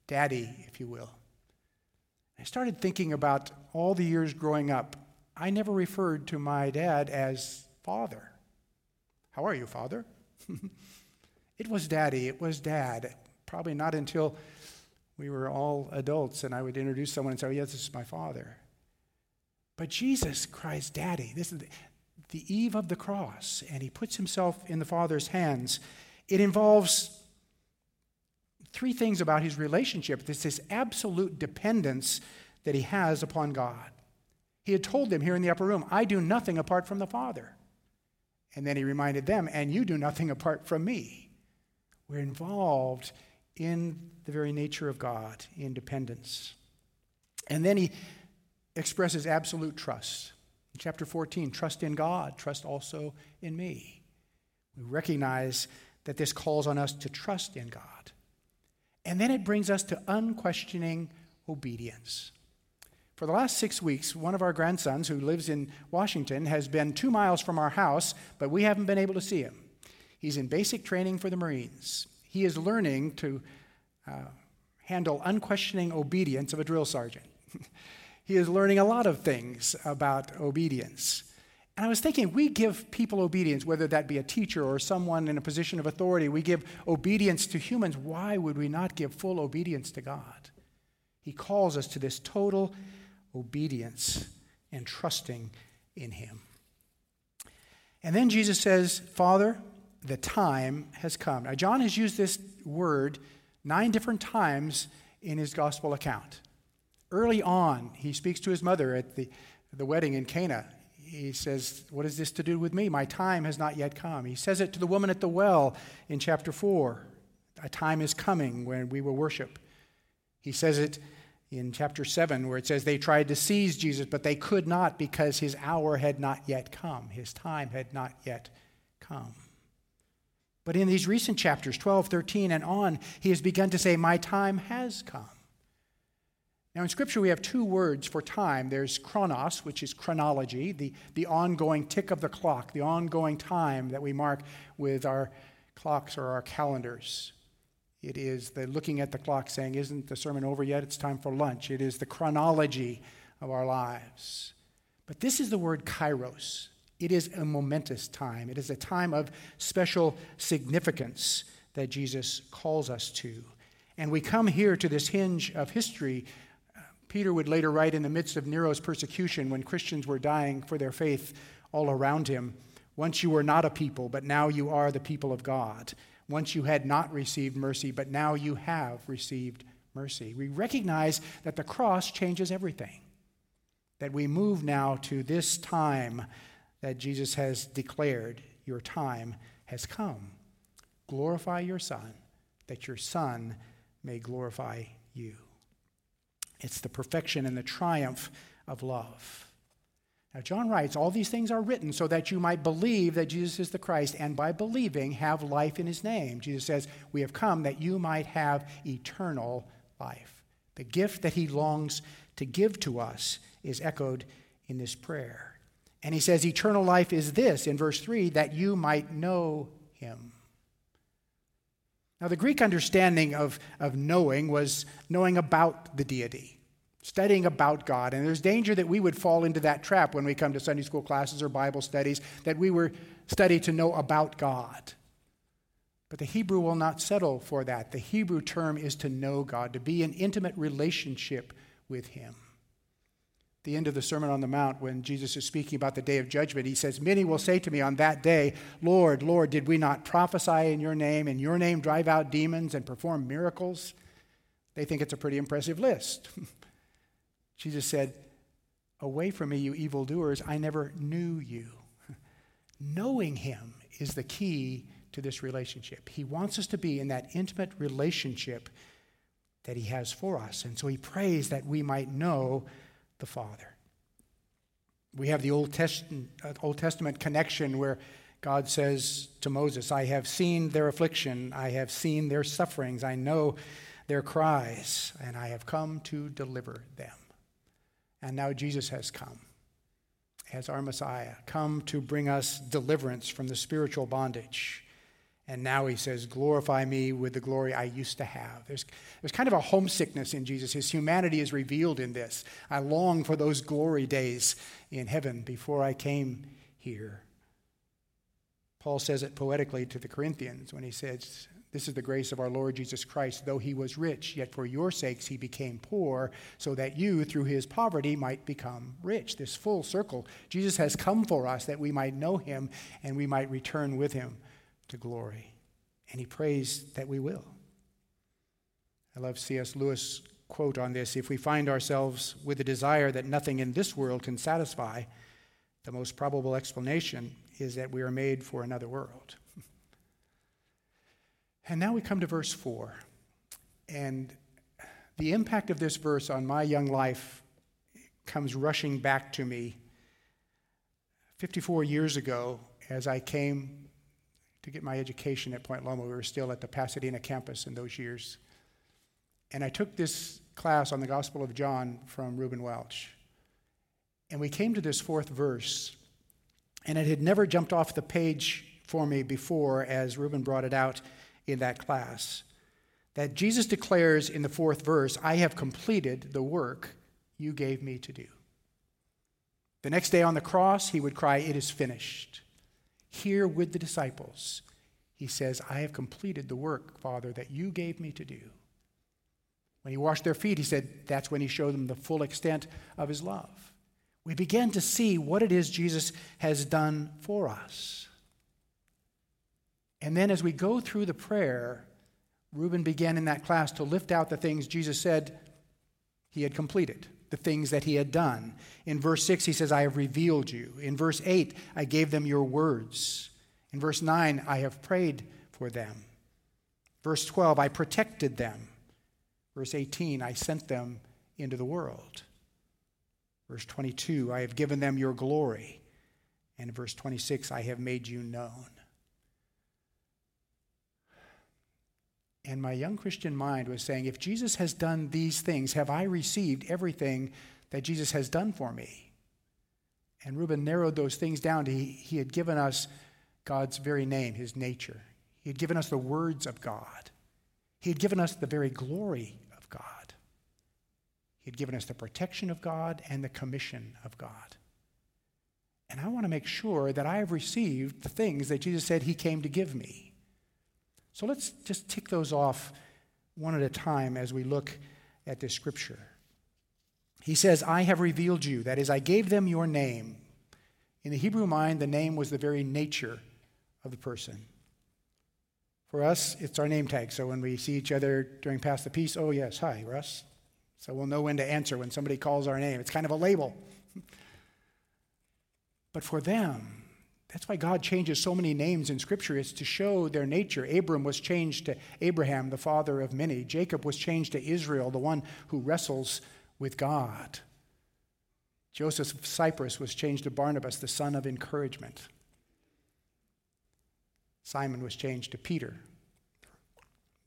Daddy, if you will. I started thinking about all the years growing up. I never referred to my dad as Father. How are you, Father? (laughs) it was Daddy, it was Dad. Probably not until we were all adults and I would introduce someone and say, oh, yes, this is my Father. But Jesus cries, Daddy. This is the, eve of the cross, and he puts himself in the Father's hands. It involves three things about his relationship. There's this absolute dependence that he has upon God. He had told them here in the upper room, I do nothing apart from the Father. And then he reminded them, and you do nothing apart from me. We're involved in the very nature of God, in dependence. And then he expresses absolute trust. In chapter 14, trust in God, trust also in me. We recognize that this calls on us to trust in God. And then it brings us to unquestioning obedience. For the last six weeks, one of our grandsons, who lives in Washington, has been two miles from our house, but we haven't been able to see him. He's in basic training for the Marines. He is learning to uh, handle unquestioning obedience of a drill sergeant. (laughs) he is learning a lot of things about obedience. And I was thinking, we give people obedience, whether that be a teacher or someone in a position of authority, we give obedience to humans. Why would we not give full obedience to God? He calls us to this total obedience and trusting in Him. And then Jesus says, Father, the time has come. Now, John has used this word nine different times in his gospel account. Early on, he speaks to his mother at the, the wedding in Cana. He says, What is this to do with me? My time has not yet come. He says it to the woman at the well in chapter 4. A time is coming when we will worship. He says it in chapter 7, where it says they tried to seize Jesus, but they could not because his hour had not yet come. His time had not yet come. But in these recent chapters, 12, 13, and on, he has begun to say, My time has come. Now, in Scripture, we have two words for time. There's chronos, which is chronology, the, the ongoing tick of the clock, the ongoing time that we mark with our clocks or our calendars. It is the looking at the clock saying, Isn't the sermon over yet? It's time for lunch. It is the chronology of our lives. But this is the word kairos, It is a momentous time. It is a time of special significance that Jesus calls us to. And we come here to this hinge of history. Peter would later write in the midst of Nero's persecution when Christians were dying for their faith all around him Once you were not a people, but now you are the people of God. Once you had not received mercy, but now you have received mercy. We recognize that the cross changes everything, that we move now to this time that Jesus has declared your time has come. Glorify your Son, that your Son may glorify you. It's the perfection and the triumph of love. Now, John writes, All these things are written so that you might believe that Jesus is the Christ, and by believing have life in his name. Jesus says, We have come that you might have eternal life. The gift that he longs to give to us is echoed in this prayer. And he says, Eternal life is this, in verse 3, that you might know him. Now, the Greek understanding of, of knowing was knowing about the deity studying about God. And there's danger that we would fall into that trap when we come to Sunday school classes or Bible studies, that we were study to know about God. But the Hebrew will not settle for that. The Hebrew term is to know God, to be in intimate relationship with Him. The end of the Sermon on the Mount, when Jesus is speaking about the day of judgment, he says, Many will say to me on that day, Lord, Lord, did we not prophesy in your name, in your name drive out demons and perform miracles? They think it's a pretty impressive list. (laughs) Jesus said, Away from me, you evildoers, I never knew you. (laughs) Knowing him is the key to this relationship. He wants us to be in that intimate relationship that he has for us. And so he prays that we might know the Father. We have the Old Testament, uh, Old Testament connection where God says to Moses, I have seen their affliction, I have seen their sufferings, I know their cries, and I have come to deliver them. And now Jesus has come as our Messiah, come to bring us deliverance from the spiritual bondage. And now he says, Glorify me with the glory I used to have. There's, there's kind of a homesickness in Jesus. His humanity is revealed in this. I long for those glory days in heaven before I came here. Paul says it poetically to the Corinthians when he says, this is the grace of our Lord Jesus Christ. Though he was rich, yet for your sakes he became poor, so that you, through his poverty, might become rich. This full circle. Jesus has come for us that we might know him and we might return with him to glory. And he prays that we will. I love C.S. Lewis' quote on this If we find ourselves with a desire that nothing in this world can satisfy, the most probable explanation is that we are made for another world. (laughs) And now we come to verse 4. And the impact of this verse on my young life comes rushing back to me 54 years ago as I came to get my education at Point Loma. We were still at the Pasadena campus in those years. And I took this class on the Gospel of John from Reuben Welch. And we came to this fourth verse, and it had never jumped off the page for me before as Reuben brought it out in that class that Jesus declares in the fourth verse, I have completed the work you gave me to do. The next day on the cross, he would cry, It is finished. Here with the disciples, he says, I have completed the work, Father, that you gave me to do. When he washed their feet, he said, That's when he showed them the full extent of his love. We begin to see what it is Jesus has done for us. And then as we go through the prayer, Reuben began in that class to lift out the things Jesus said he had completed, the things that he had done. In verse 6, he says, I have revealed you. In verse 8, I gave them your words. In verse 9, I have prayed for them. Verse 12, I protected them. Verse 18, I sent them into the world. Verse 22, I have given them your glory. And in verse 26, I have made you known. And my young Christian mind was saying, if Jesus has done these things, have I received everything that Jesus has done for me? And Reuben narrowed those things down to he, he had given us God's very name, his nature. He had given us the words of God. He had given us the very glory of God. He had given us the protection of God and the commission of God. And I want to make sure that I have received the things that Jesus said he came to give me. So let's just tick those off one at a time as we look at this scripture. He says, I have revealed you. That is, I gave them your name. In the Hebrew mind, the name was the very nature of the person. For us, it's our name tag. So when we see each other during Pass the Peace, oh, yes, hi, Russ. So we'll know when to answer when somebody calls our name. It's kind of a label. (laughs) but for them, that's why God changes so many names in Scripture. It's to show their nature. Abram was changed to Abraham, the father of many. Jacob was changed to Israel, the one who wrestles with God. Joseph of Cyprus was changed to Barnabas, the son of encouragement. Simon was changed to Peter,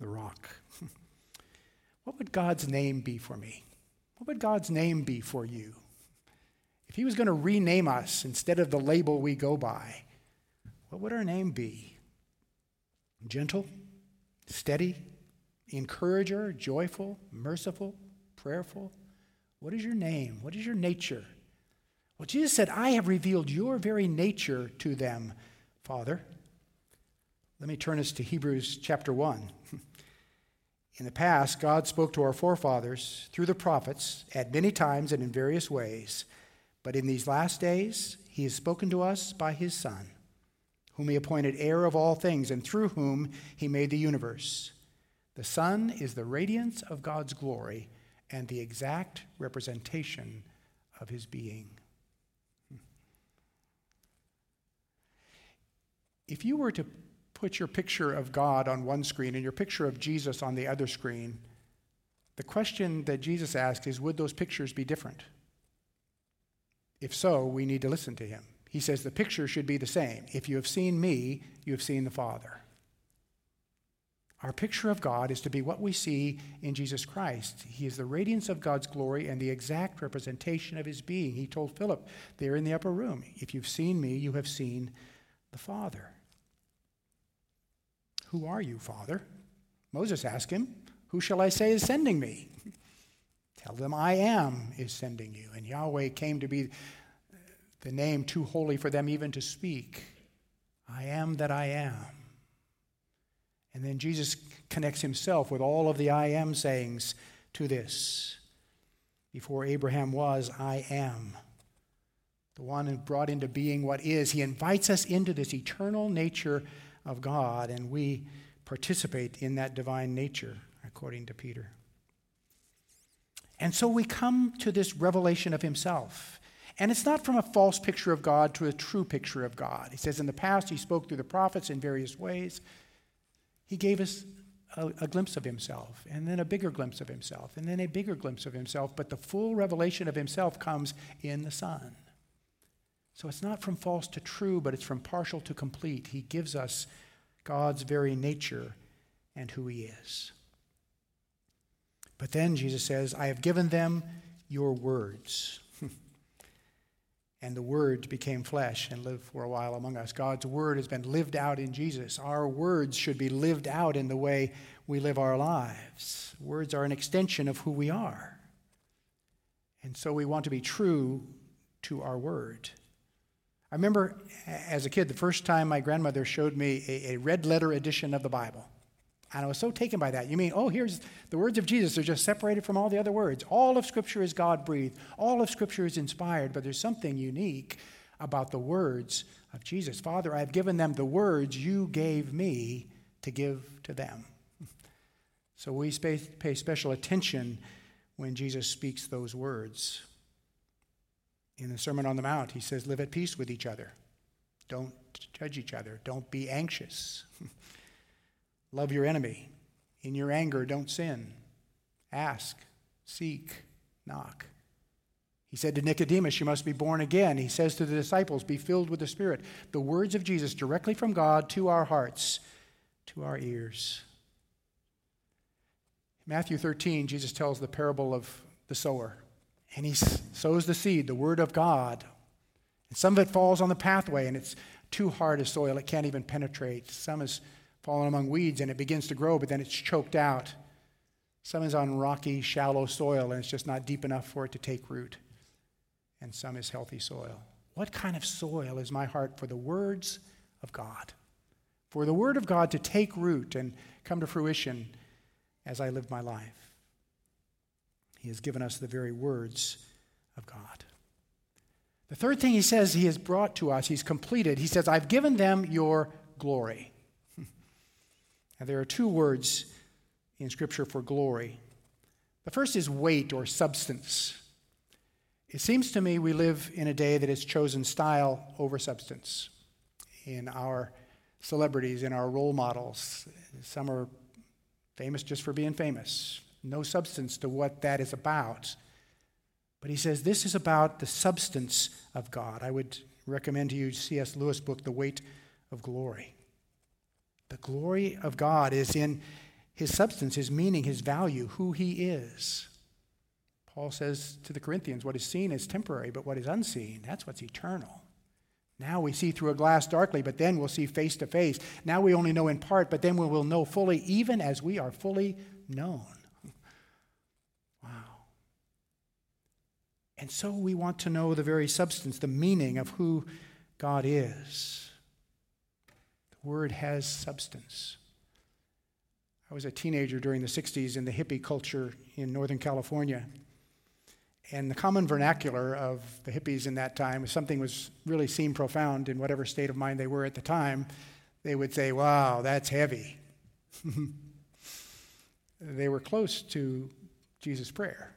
the rock. (laughs) what would God's name be for me? What would God's name be for you? If He was going to rename us instead of the label we go by, what would our name be? Gentle, steady, encourager, joyful, merciful, prayerful? What is your name? What is your nature? Well, Jesus said, I have revealed your very nature to them, Father. Let me turn us to Hebrews chapter 1. (laughs) In the past, God spoke to our forefathers through the prophets at many times and in various ways. But in these last days, he has spoken to us by his Son, whom he appointed heir of all things, and through whom he made the universe. The Son is the radiance of God's glory and the exact representation of his being. Hmm. If you were to put your picture of God on one screen and your picture of Jesus on the other screen, the question that Jesus asked is would those pictures be different? If so, we need to listen to him. He says the picture should be the same. If you have seen me, you have seen the Father. Our picture of God is to be what we see in Jesus Christ. He is the radiance of God's glory and the exact representation of his being. He told Philip there in the upper room, If you've seen me, you have seen the Father. Who are you, Father? Moses asked him, Who shall I say is sending me? Tell them, I am is sending you. And Yahweh came to be the name too holy for them even to speak. I am that I am. And then Jesus connects himself with all of the I am sayings to this. Before Abraham was, I am. The one who brought into being what is. He invites us into this eternal nature of God, and we participate in that divine nature, according to Peter. And so we come to this revelation of himself. And it's not from a false picture of God to a true picture of God. He says in the past, he spoke through the prophets in various ways. He gave us a, a, glimpse of himself, and then a bigger glimpse of himself, and then a bigger glimpse of himself. But the full revelation of himself comes in the Son. So it's not from false to true, but it's from partial to complete. He gives us God's very nature and who he is. But then Jesus says, I have given them your words. (laughs) and the Word became flesh and lived for a while among us. God's Word has been lived out in Jesus. Our words should be lived out in the way we live our lives. Words are an extension of who we are. And so we want to be true to our Word. I remember as a kid, the first time my grandmother showed me a, a red letter edition of the Bible. And I was so taken by that. You mean, oh, here's the words of Jesus are just separated from all the other words. All of Scripture is God breathed, all of Scripture is inspired, but there's something unique about the words of Jesus. Father, I've given them the words you gave me to give to them. (laughs) So we pay special attention when Jesus speaks those words. In the Sermon on the Mount, he says, Live at peace with each other. Don't judge each other. Don't be anxious. (laughs) Love your enemy. In your anger, don't sin. Ask, seek, knock. He said to Nicodemus, You must be born again. He says to the disciples, Be filled with the Spirit. The words of Jesus directly from God to our hearts, to our ears. Matthew 13, Jesus tells the parable of the sower. And he sows the seed, the word of God. And some of it falls on the pathway, and it's too hard a soil. It can't even penetrate. Some is fallen among weeds and it begins to grow, but then it's choked out. Some is on rocky, shallow soil and it's just not deep enough for it to take root. And some is healthy soil. What kind of soil is my heart for the words of God? For the Word of God to take root and come to fruition as I live my life. He has given us the very words of God. The third thing he says he has brought to us, he's completed. He says, I've given them your glory. And there are two words in Scripture for glory. The first is weight or substance. It seems to me we live in a day that has chosen style over substance in our celebrities, in our role models. Some are famous just for being famous, no substance to what that is about. But he says this is about the substance of God. I would recommend to you C.S. Lewis' book, The Weight of Glory. The glory of God is in his substance, his meaning, his value, who he is. Paul says to the Corinthians, what is seen is temporary, but what is unseen, that's what's eternal. Now we see through a glass darkly, but then we'll see face to face. Now we only know in part, but then we will know fully, even as we are fully known. Wow. And so we want to know the very substance, the meaning of who God is. The word has substance. I was a teenager during the 60s in the hippie culture in Northern California. And the common vernacular of the hippies in that time, if something was really seemed profound in whatever state of mind they were at the time, they would say, Wow, that's heavy. (laughs) they were close to Jesus' prayer.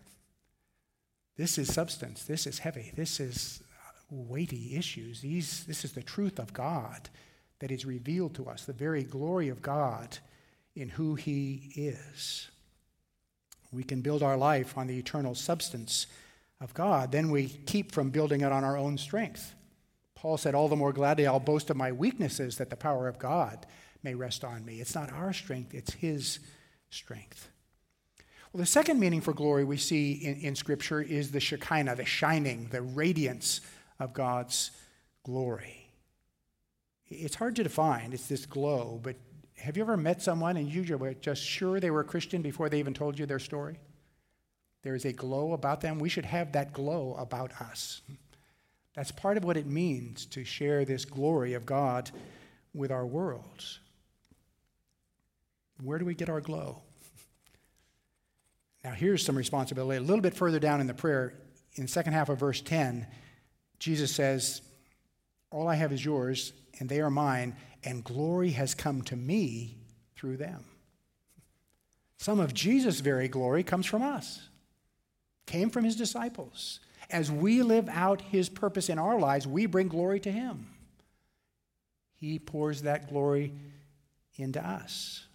This is substance. This is heavy. This is weighty issues. These, this is the truth of God that is revealed to us, the very glory of God in who He is. We can build our life on the eternal substance of God. Then we keep from building it on our own strength. Paul said, All the more gladly I'll boast of my weaknesses that the power of God may rest on me. It's not our strength, it's His strength. Well, the second meaning for glory we see in, in Scripture is the Shekinah, the shining, the radiance of God's glory. It's hard to define, it's this glow, but have you ever met someone and you were just sure they were a Christian before they even told you their story? There is a glow about them. We should have that glow about us. That's part of what it means to share this glory of God with our world. Where do we get our glow? Now, here's some responsibility. A little bit further down in the prayer, in the second half of verse 10, Jesus says, All I have is yours, and they are mine, and glory has come to me through them. Some of Jesus' very glory comes from us, came from his disciples. As we live out his purpose in our lives, we bring glory to him. He pours that glory into us.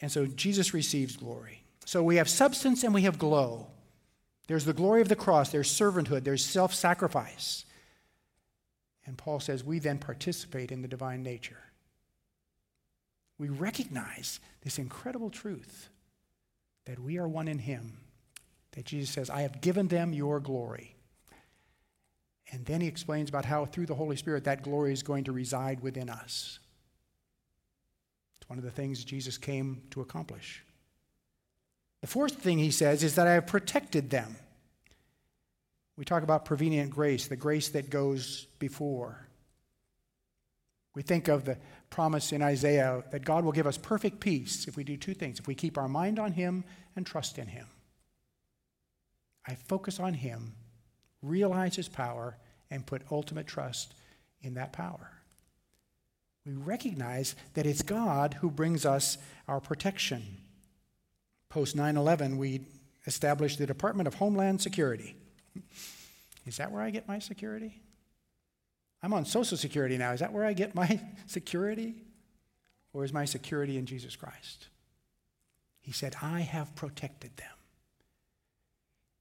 And so Jesus receives glory. So we have substance and we have glow. There's the glory of the cross, there's servanthood, there's self sacrifice. And Paul says we then participate in the divine nature. We recognize this incredible truth that we are one in Him, that Jesus says, I have given them your glory. And then he explains about how through the Holy Spirit that glory is going to reside within us. It's one of the things Jesus came to accomplish. The fourth thing he says is that I have protected them. We talk about prevenient grace, the grace that goes before. We think of the promise in Isaiah that God will give us perfect peace if we do two things if we keep our mind on Him and trust in Him. I focus on Him, realize His power, and put ultimate trust in that power. We recognize that it's God who brings us our protection. Post 9 11, we established the Department of Homeland Security. Is that where I get my security? I'm on Social Security now. Is that where I get my (laughs) security? Or is my security in Jesus Christ? He said, I have protected them.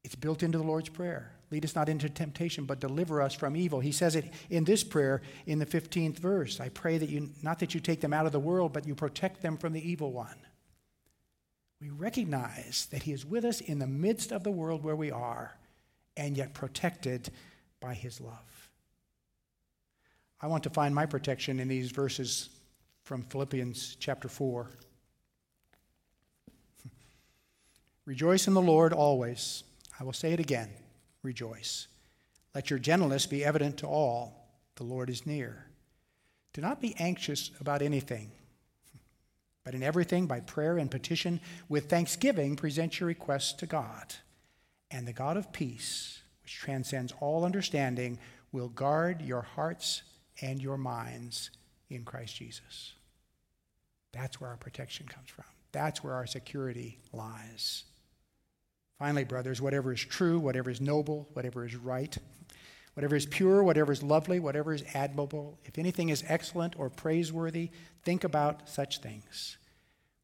It's built into the Lord's Prayer. Lead us not into temptation, but deliver us from evil. He says it in this prayer in the 15th verse. I pray that you, not that you take them out of the world, but you protect them from the evil one. We recognize that He is with us in the midst of the world where we are, and yet protected by His love. I want to find my protection in these verses from Philippians chapter 4. (laughs) Rejoice in the Lord always. I will say it again rejoice. Let your gentleness be evident to all. The Lord is near. Do not be anxious about anything, but in everything, by prayer and petition, with thanksgiving, present your requests to God. And the God of peace, which transcends all understanding, will guard your hearts and your minds in Christ Jesus. That's where our protection comes from. That's where our security lies. Finally, brothers, whatever is true, whatever is noble, whatever is right, whatever is pure, whatever is lovely, whatever is admirable, if anything is excellent or praiseworthy, think about such things.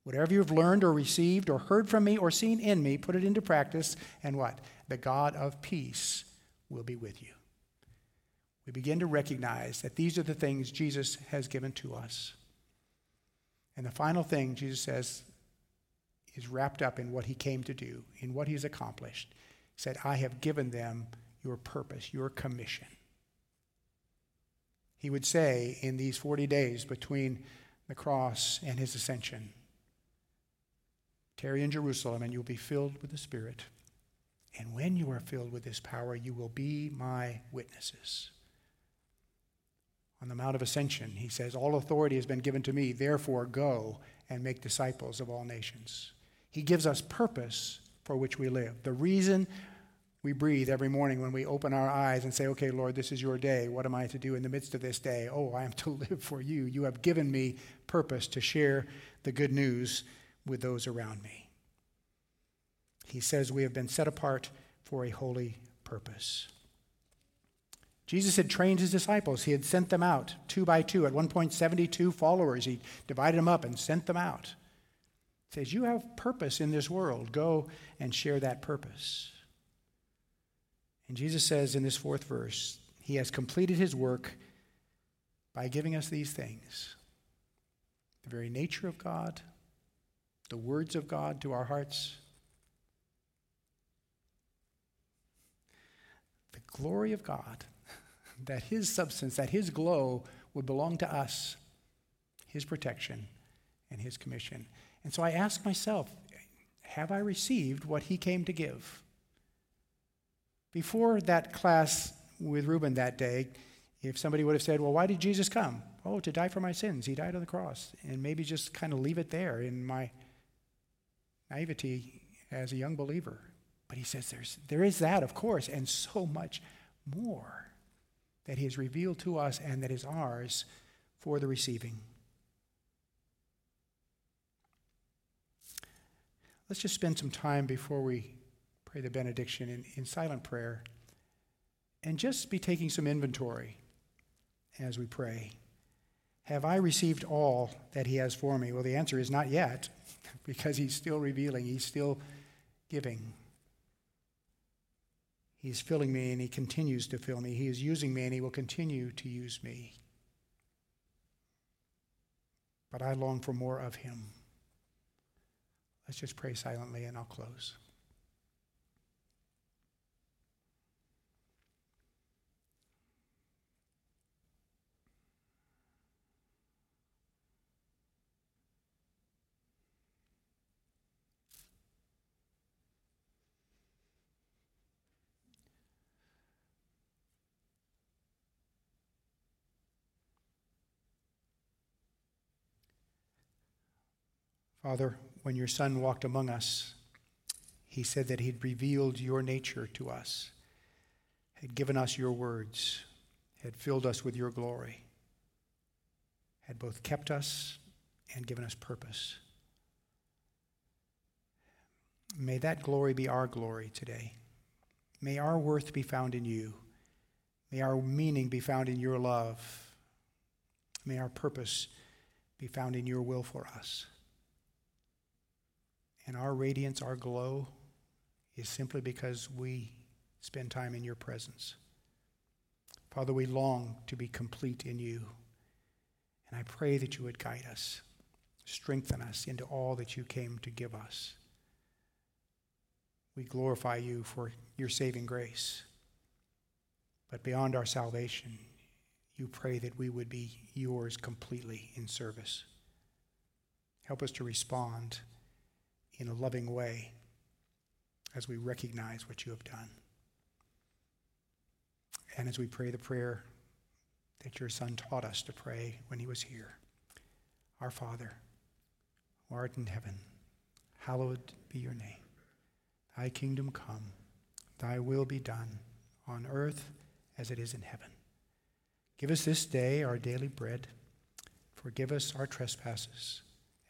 Whatever you've learned or received or heard from me or seen in me, put it into practice, and what? The God of peace will be with you. We begin to recognize that these are the things Jesus has given to us. And the final thing Jesus says is wrapped up in what he came to do, in what he's accomplished. He said, I have given them your purpose, your commission. He would say in these 40 days between the cross and his ascension, Tarry in Jerusalem, and you'll be filled with the Spirit. And when you are filled with this power, you will be my witnesses. On the Mount of Ascension, he says, All authority has been given to me, therefore go and make disciples of all nations. He gives us purpose for which we live. The reason we breathe every morning when we open our eyes and say, Okay, Lord, this is your day. What am I to do in the midst of this day? Oh, I am (laughs) to live for you. You have given me purpose to share the good news with those around me. He says we have been set apart for a holy purpose. Jesus had trained his disciples. He had sent them out two by two. At one point, 72 followers. He divided them up and sent them out. He says, You have purpose in this world. Go and share that purpose. And Jesus says in this fourth verse, He has completed His work by giving us these things the very nature of God, the words of God to our hearts, the glory of God, (laughs) that His substance, that His glow would belong to us, His protection, and His commission. And so I ask myself, have I received what He came to give? Before that class with Reuben that day, if somebody would have said, Well, why did Jesus come? Oh, to die for my sins. He died on the cross. And maybe just kind of leave it there in my naivety as a young believer. But he says there's, there is that, of course, and so much more that he has revealed to us and that is ours for the receiving. Let's just spend some time before we pray the benediction in, in silent prayer and just be taking some inventory as we pray. Have I received all that he has for me? Well, the answer is not yet, (laughs) because he's still revealing, he's still giving. He's filling me and he continues to fill me. He is using me and he will continue to use me. But I long for more of him. Let's just pray silently and I'll close. Father, when your Son walked among us, he said that he'd revealed your nature to us, had given us your words, had filled us with your glory, had both kept us and given us purpose. May that glory be our glory today. May our worth be found in you. May our meaning be found in your love. May our purpose be found in your will for us. And our radiance, our glow, is simply because we spend time in your presence. Father, we long to be complete in you. And I pray that you would guide us, strengthen us into all that you came to give us. We glorify you for your saving grace. But beyond our salvation, you pray that we would be yours completely in service. Help us to respond in a loving way as we recognize what you have done. and as we pray the prayer that your Son taught us to pray when he was here Our Father, who art in heaven, hallowed be your name. Thy kingdom come, thy will be done, on earth as it is in heaven. Give us this day our daily bread. Forgive us our trespasses,